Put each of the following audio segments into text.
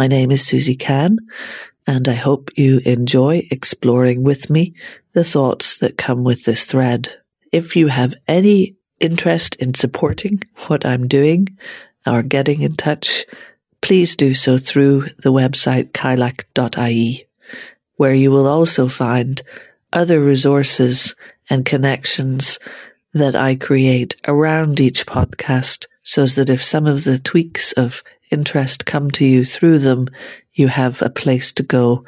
My name is Susie Can, and I hope you enjoy exploring with me the thoughts that come with this thread. If you have any interest in supporting what I'm doing or getting in touch, please do so through the website kylak.ie, where you will also find other resources and connections that I create around each podcast so that if some of the tweaks of interest come to you through them, you have a place to go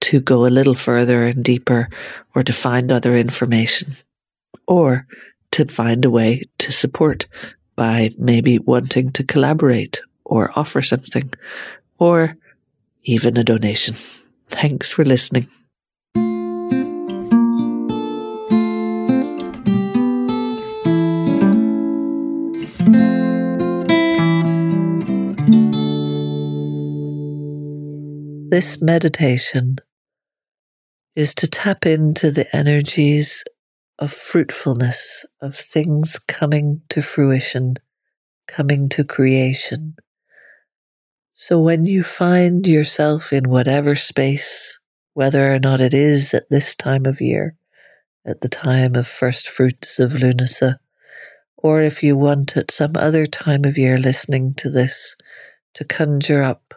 to go a little further and deeper or to find other information or to find a way to support by maybe wanting to collaborate or offer something or even a donation. Thanks for listening. This meditation is to tap into the energies of fruitfulness, of things coming to fruition, coming to creation. So when you find yourself in whatever space, whether or not it is at this time of year, at the time of first fruits of Lunasa, or if you want at some other time of year listening to this to conjure up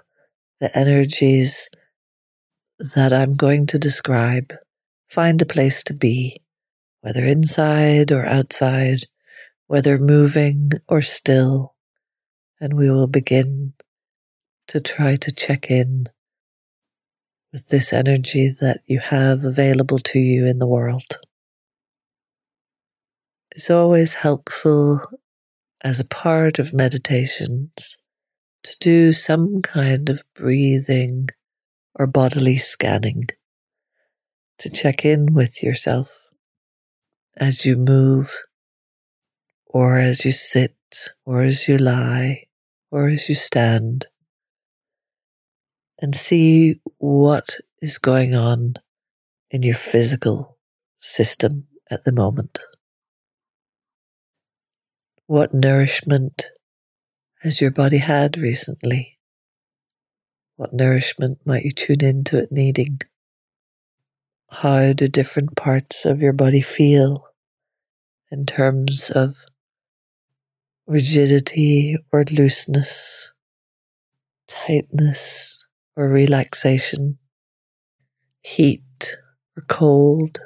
the energies that I'm going to describe, find a place to be, whether inside or outside, whether moving or still, and we will begin to try to check in with this energy that you have available to you in the world. It's always helpful as a part of meditations to do some kind of breathing or bodily scanning to check in with yourself as you move, or as you sit, or as you lie, or as you stand, and see what is going on in your physical system at the moment. What nourishment has your body had recently? What nourishment might you tune into it needing? How do different parts of your body feel in terms of rigidity or looseness, tightness or relaxation, heat or cold,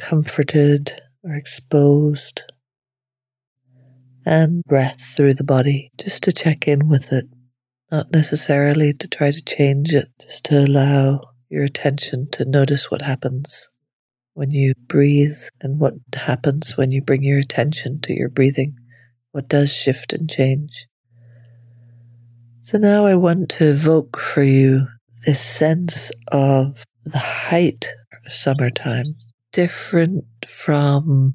comforted or exposed? And breath through the body just to check in with it, not necessarily to try to change it, just to allow your attention to notice what happens when you breathe and what happens when you bring your attention to your breathing, what does shift and change. So now I want to evoke for you this sense of the height of summertime, different from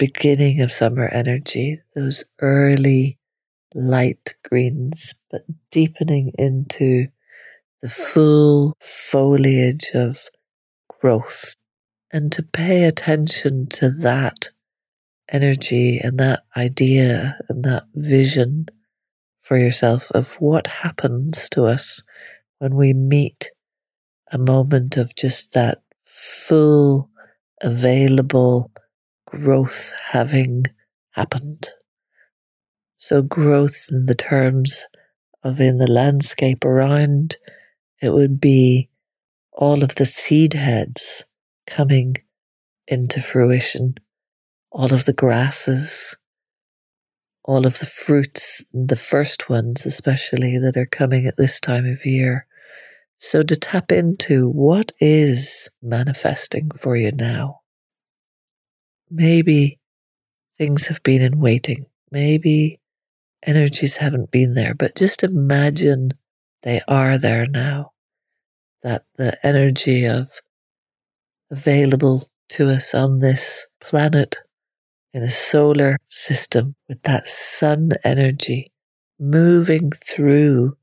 beginning of summer energy, those early light greens, but deepening into the full foliage of growth. And to pay attention to that energy and that idea and that vision for yourself of what happens to us when we meet a moment of just that full, available growth having happened. So, growth in the terms of in the landscape around, it would be all of the seed heads coming into fruition, all of the grasses, all of the fruits, the first ones especially that are coming at this time of year. So, to tap into what is manifesting for you now. Maybe things have been in waiting. Maybe energies haven't been there, but just imagine they are there now. That the energy of available to us on this planet in a solar system with that sun energy moving through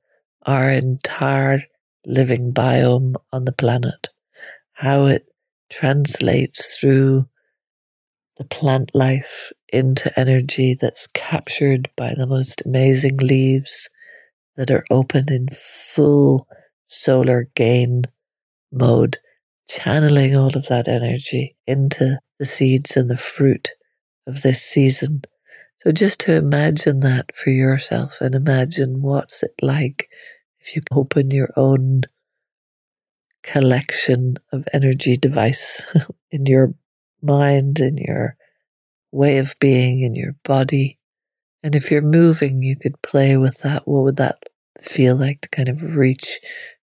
our entire living biome on the planet, how it translates through the plant life into energy that's captured by the most amazing leaves that are open in full solar gain mode, channeling all of that energy into the seeds and the fruit of this season. So just to imagine that for yourself and imagine what's it like if you open your own collection of energy device in your mind, in your way of being, in your body. And if you're moving, you could play with that. What would that feel like to kind of reach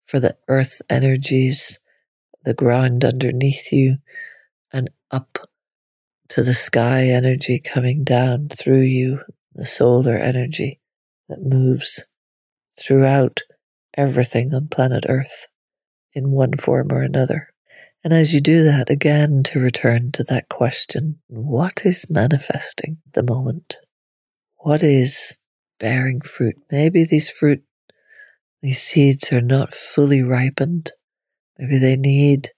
for the earth energies, the ground underneath you, and up to the sky energy coming down through you, the solar energy that moves throughout everything on planet Earth in one form or another. And as you do that, again, to return to that question what is manifesting the moment? What is bearing fruit? Maybe these fruit, these seeds are not fully ripened. Maybe they need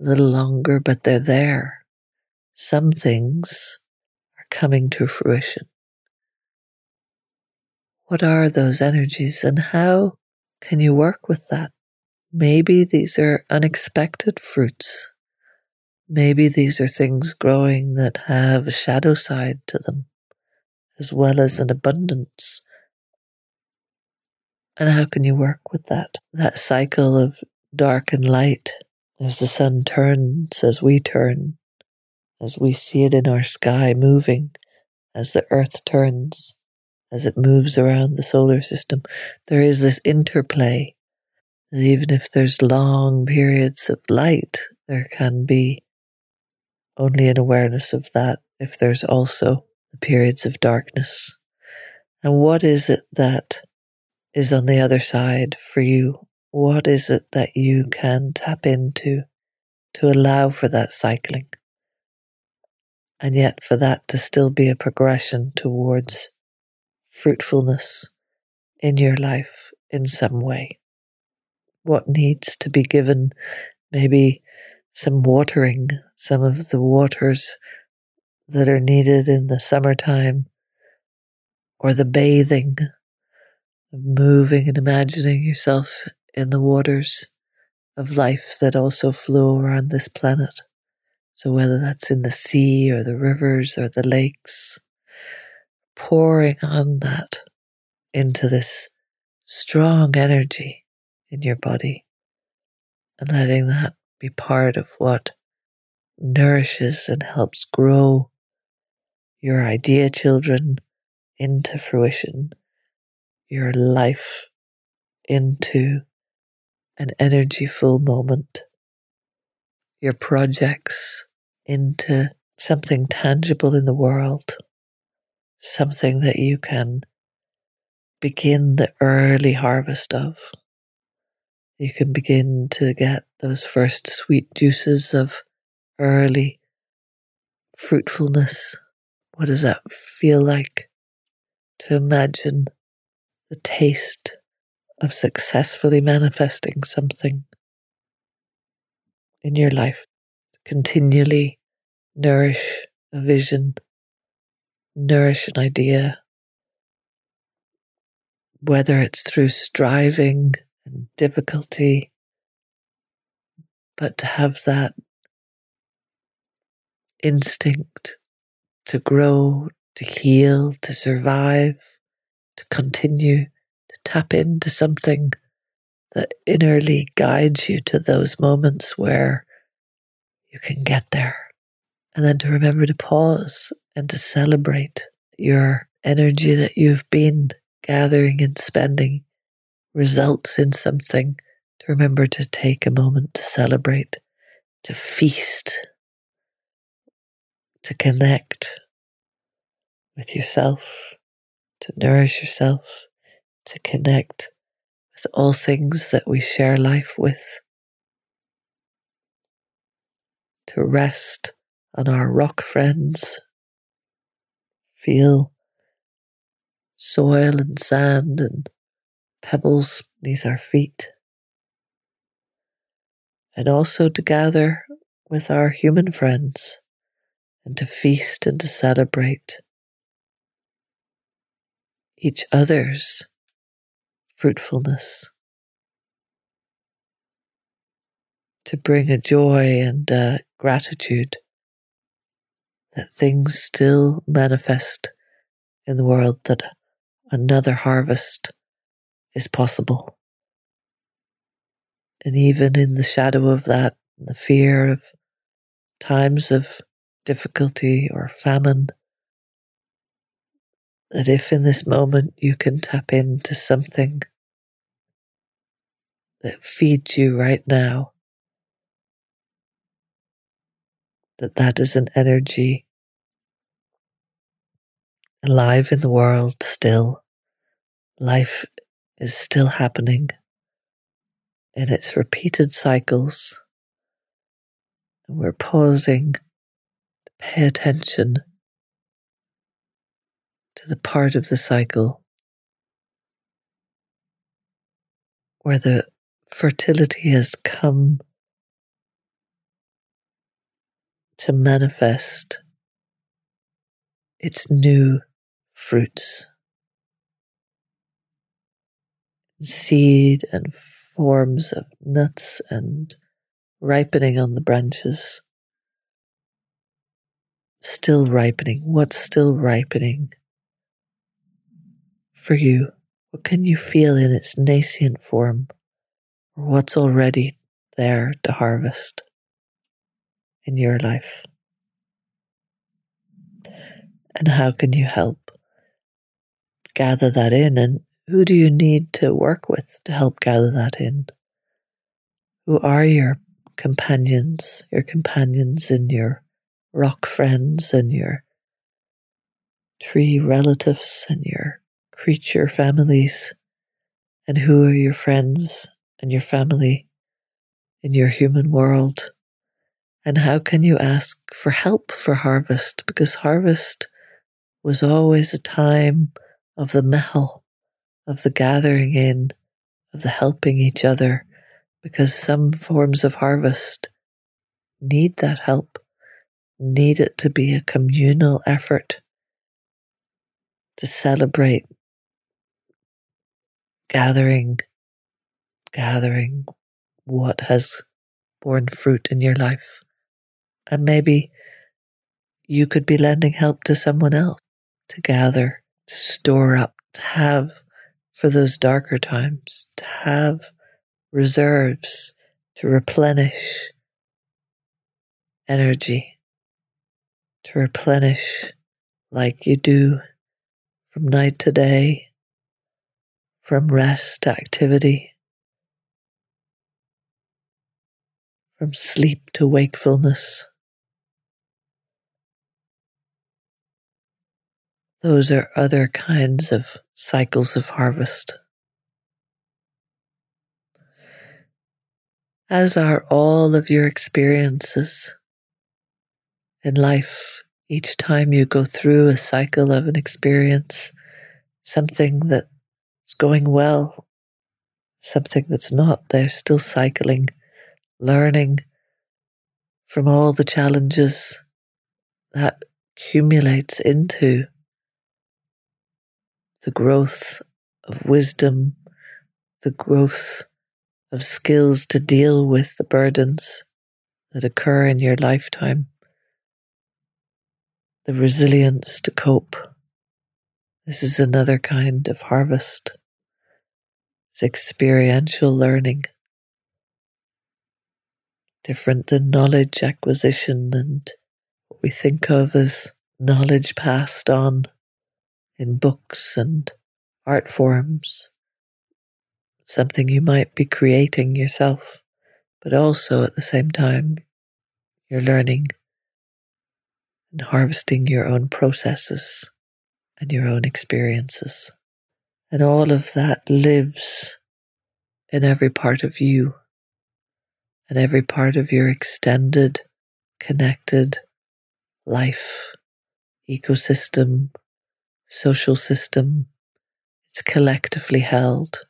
a little longer, but they're there. Some things are coming to fruition. What are those energies and how can you work with that? Maybe these are unexpected fruits. Maybe these are things growing that have a shadow side to them, as well as an abundance. And how can you work with that? That cycle of dark and light as the sun turns, as we turn, as we see it in our sky moving, as the earth turns, as it moves around the solar system. There is this interplay and even if there's long periods of light, there can be only an awareness of that if there's also the periods of darkness. And what is it that is on the other side for you? What is it that you can tap into to allow for that cycling? And yet, for that to still be a progression towards fruitfulness in your life in some way what needs to be given, maybe some watering, some of the waters that are needed in the summertime, or the bathing, moving and imagining yourself in the waters of life that also flow around this planet. So, whether that's in the sea or the rivers or the lakes, pouring on that into this strong energy in your body and letting that be part of what nourishes and helps grow your idea children into fruition, your life into an energyful moment, your projects into something tangible in the world, something that you can begin the early harvest of you can begin to get those first sweet juices of early fruitfulness. What does that feel like to imagine the taste of successfully manifesting something in your life? Continually nourish a vision, nourish an idea, whether it's through striving and difficulty, but to have that instinct to grow, to heal, to survive, to continue, to tap into something that innerly guides you to those moments where you can get there. And then to remember to pause and to celebrate your energy that you've been gathering and spending results in something, to remember to take a moment to celebrate, to feast, to connect with yourself, to nourish yourself, to connect with all things that we share life with, to rest on our rock friends, feel soil and sand and pebbles beneath our feet, and also to gather with our human friends and to feast and to celebrate each other's fruitfulness, to bring a joy and a gratitude that things still manifest in the world, that another harvest is possible. And even in the shadow of that, the fear of times of difficulty or famine, that if in this moment you can tap into something that feeds you right now, that that is an energy alive in the world still. Life is still happening in its repeated cycles. And we're pausing to pay attention to the part of the cycle where the fertility has come to manifest its new fruits, seed and forms of nuts and ripening on the branches. Still ripening. What's still ripening for you? What can you feel in its nascent form? Or what's already there to harvest in your life? And how can you help gather that in? And who do you need to work with to help gather that in? Who are your companions, your companions and your rock friends and your tree relatives and your creature families? And who are your friends and your family in your human world? And how can you ask for help for harvest? Because harvest was always a time of the meitheal, of the gathering in, of the helping each other, because some forms of harvest need that help, need it to be a communal effort to celebrate gathering, gathering what has borne fruit in your life. And maybe you could be lending help to someone else to gather, to store up, to have for those darker times, to have reserves, to replenish energy, to replenish like you do from night to day, from rest to activity, from sleep to wakefulness. Those are other kinds of cycles of harvest. As are all of your experiences in life. Each time you go through a cycle of an experience, something that's going well, something that's not, they're still cycling, learning from all the challenges that accumulates into the growth of wisdom, the growth of skills to deal with the burdens that occur in your lifetime, the resilience to cope. This is another kind of harvest. It's experiential learning, different than knowledge acquisition and what we think of as knowledge passed on in books and art forms, something you might be creating yourself, but also at the same time, you're learning and harvesting your own processes and your own experiences. And all of that lives in every part of you and every part of your extended, connected life, ecosystem, social system. It's collectively held.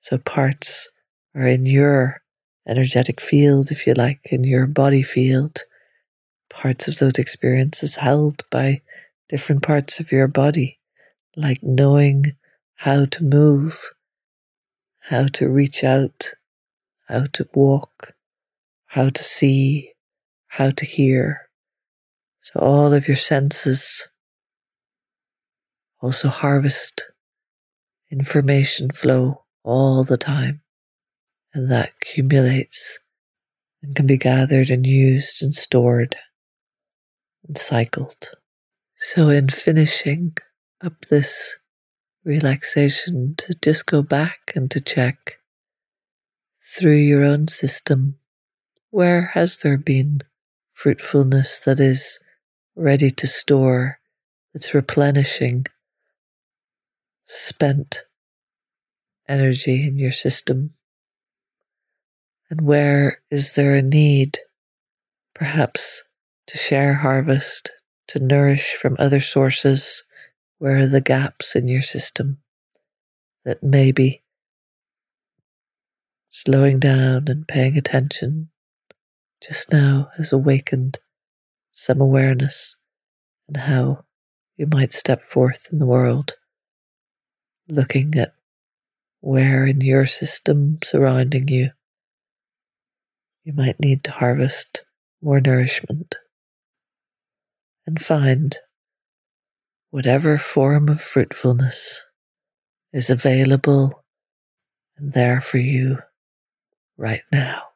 So parts are in your energetic field, if you like, in your body field. Parts of those experiences held by different parts of your body, like knowing how to move how to reach out, how to walk, how to see, how to hear. So all of your senses also harvest information flow all the time. And that accumulates and can be gathered and used and stored and cycled. So, in finishing up this relaxation, to just go back and to check through your own system where has there been fruitfulness that is ready to store, that's replenishing spent energy in your system? And where is there a need, perhaps, to share harvest, to nourish from other sources? Where are the gaps in your system that maybe slowing down and paying attention just now has awakened some awareness and how you might step forth in the world, looking at where in your system surrounding you you might need to harvest more nourishment and find whatever form of fruitfulness is available and there for you right now.